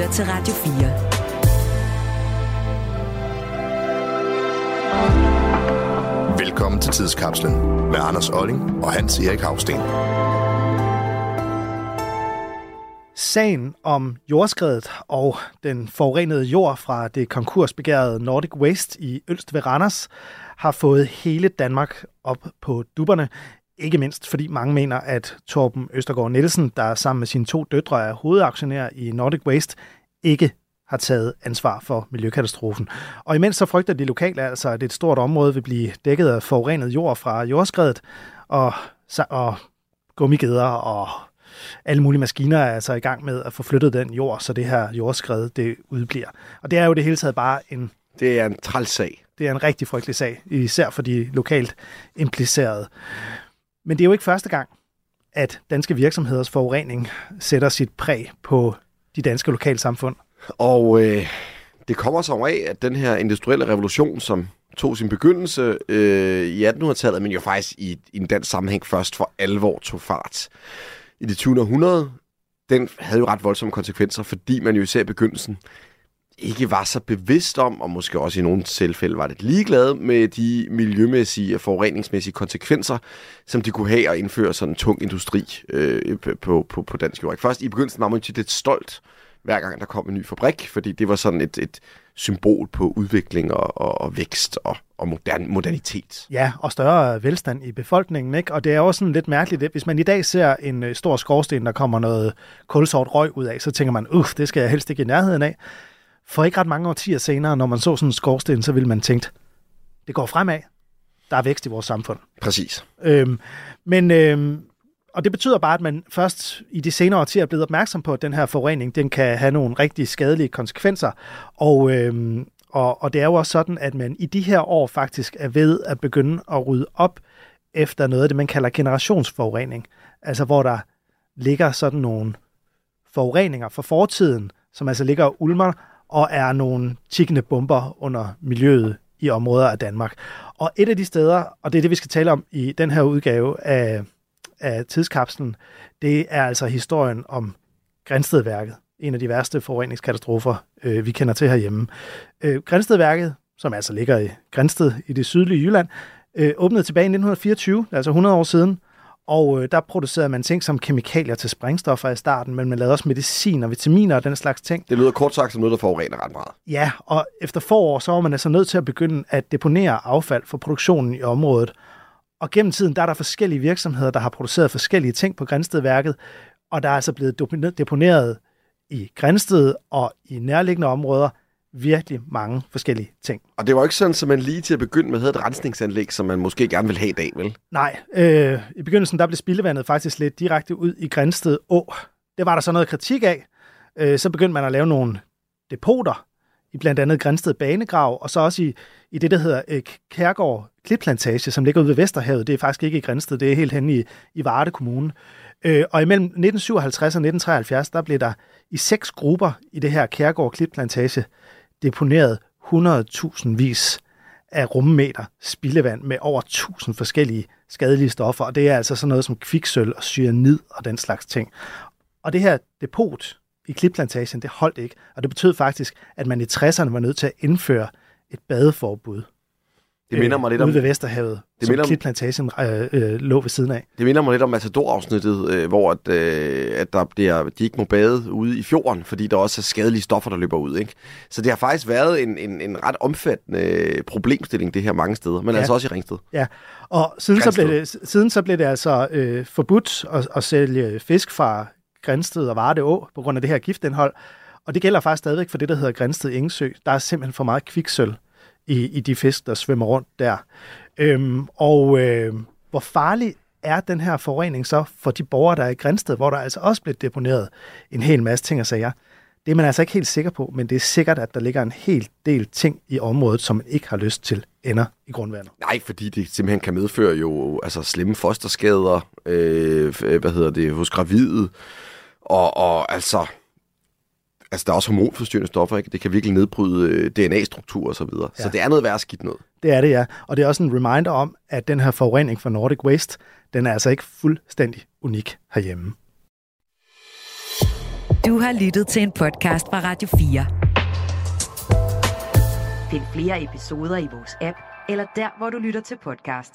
lytter til Radio 4. Velkommen til Tidskapslen med Anders Olling og Hans Erik Havsten. Sagen om jordskredet og den forurenede jord fra det konkursbegærede Nordic Waste i Ølst ved Randers har fået hele Danmark op på dupperne. Ikke mindst fordi mange mener, at Torben Østergaard Nielsen, der sammen med sine to døtre er hovedaktionær i Nordic Waste, ikke har taget ansvar for miljøkatastrofen. Og imens så frygter de lokale altså, at et stort område vil blive dækket af forurenet jord fra jordskredet, og, og gummigeder og alle mulige maskiner er altså i gang med at få flyttet den jord, så det her jordskred det udbliver. Og det er jo det hele taget bare en... Det er en træls sag. Det er en rigtig frygtelig sag, især for de lokalt implicerede. Men det er jo ikke første gang, at danske virksomheders forurening sætter sit præg på de danske lokalsamfund. Og øh, det kommer så af, at den her industrielle revolution, som tog sin begyndelse øh, i 1800-tallet, men jo faktisk i, i en dansk sammenhæng først for alvor tog fart i det 20. århundrede, den havde jo ret voldsomme konsekvenser, fordi man jo især i begyndelsen ikke var så bevidst om, og måske også i nogle tilfælde var det ligeglad med de miljømæssige og forureningsmæssige konsekvenser, som det kunne have at indføre sådan en tung industri øh, på, på, på dansk jord. Først i begyndelsen var man jo lidt stolt, hver gang der kom en ny fabrik, fordi det var sådan et, et symbol på udvikling og, og, og vækst og, og modern, modernitet. Ja, og større velstand i befolkningen. Ikke? Og det er også sådan lidt mærkeligt, hvis man i dag ser en øh, stor skorsten, der kommer noget kulsort røg ud af, så tænker man, uff, det skal jeg helst ikke i nærheden af. For ikke ret mange årtier senere, når man så sådan en skorsten, så ville man tænke, det går fremad. Der er vækst i vores samfund. Præcis. Øhm, men øhm, og det betyder bare, at man først i de senere årtier er blevet opmærksom på, at den her forurening, den kan have nogle rigtig skadelige konsekvenser. Og, øhm, og, og det er jo også sådan, at man i de her år faktisk er ved at begynde at rydde op efter noget af det, man kalder generationsforurening. Altså hvor der ligger sådan nogle forureninger fra fortiden, som altså ligger og ulmer, og er nogle tikkende bomber under miljøet i områder af Danmark. Og et af de steder, og det er det, vi skal tale om i den her udgave af af tidskapslen, det er altså historien om Grænstedværket, en af de værste forureningskatastrofer, øh, vi kender til herhjemme. Øh, Grænstedværket, som altså ligger i Grænsted i det sydlige Jylland, øh, åbnede tilbage i 1924, altså 100 år siden, og øh, der producerede man ting som kemikalier til sprængstoffer i starten, men man lavede også medicin og vitaminer og den slags ting. Det lyder kort sagt som noget, der forurener ret meget. Ja, og efter få år, så var man altså nødt til at begynde at deponere affald for produktionen i området. Og gennem tiden, der er der forskellige virksomheder, der har produceret forskellige ting på Grænstedværket, og der er altså blevet deponeret i Grænsted og i nærliggende områder virkelig mange forskellige ting. Og det var ikke sådan, at man lige til at begynde med havde et rensningsanlæg, som man måske gerne vil have i dag, vel? Nej, øh, i begyndelsen der blev spildevandet faktisk lidt direkte ud i Grænsted Å. Det var der så noget kritik af. Øh, så begyndte man at lave nogle depoter i blandt andet Grænsted Banegrav, og så også i, i det, der hedder øh, Kærgård Klipplantage, som ligger ude ved Vesterhavet. Det er faktisk ikke i Grænsted, det er helt hen i, i Varde Kommune. Øh, og imellem 1957 og 1973, der blev der i seks grupper i det her Kærgård Klipplantage deponeret 100.000 vis af rummeter spildevand med over 1000 forskellige skadelige stoffer, og det er altså sådan noget som kviksøl og cyanid og den slags ting. Og det her depot i klipplantagen, det holdt ikke, og det betød faktisk, at man i 60'erne var nødt til at indføre et badeforbud. Det minder mig lidt om... Ude ved Vesterhavet, det som klitplantagen øh, øh, lå ved siden af. Det minder mig lidt om Matador-afsnittet, øh, hvor at, øh, at der bliver, de ikke må bade ude i fjorden, fordi der også er skadelige stoffer, der løber ud. Ikke? Så det har faktisk været en, en, en ret omfattende problemstilling, det her mange steder, men ja. altså også i Ringsted. Ja, og siden så, blev det, siden så blev det altså øh, forbudt at, at sælge fisk fra Grænsted og Varde Å på grund af det her giftindhold. Og det gælder faktisk stadigvæk for det, der hedder Grænsted Engsø. Der er simpelthen for meget kviksøl i, i de fisk, der svømmer rundt der. Øhm, og øh, hvor farlig er den her forurening så for de borgere, der er i Grænsted, hvor der altså også blev deponeret en hel masse ting og sager? Det er man altså ikke helt sikker på, men det er sikkert, at der ligger en hel del ting i området, som man ikke har lyst til ender i grundvandet. Nej, fordi det simpelthen kan medføre jo altså slemme fosterskader, øh, hvad hedder det, hos gravide, og, og altså altså der er også hormonforstyrrende stoffer, ikke? Det kan virkelig nedbryde øh, DNA-struktur og så videre. Ja. Så det er noget værd skidt noget. Det er det, ja. Og det er også en reminder om, at den her forurening fra Nordic Waste, den er altså ikke fuldstændig unik herhjemme. Du Du har lyttet til en podcast fra Radio 4. Find flere episoder i vores app, eller der, hvor du lytter til podcast.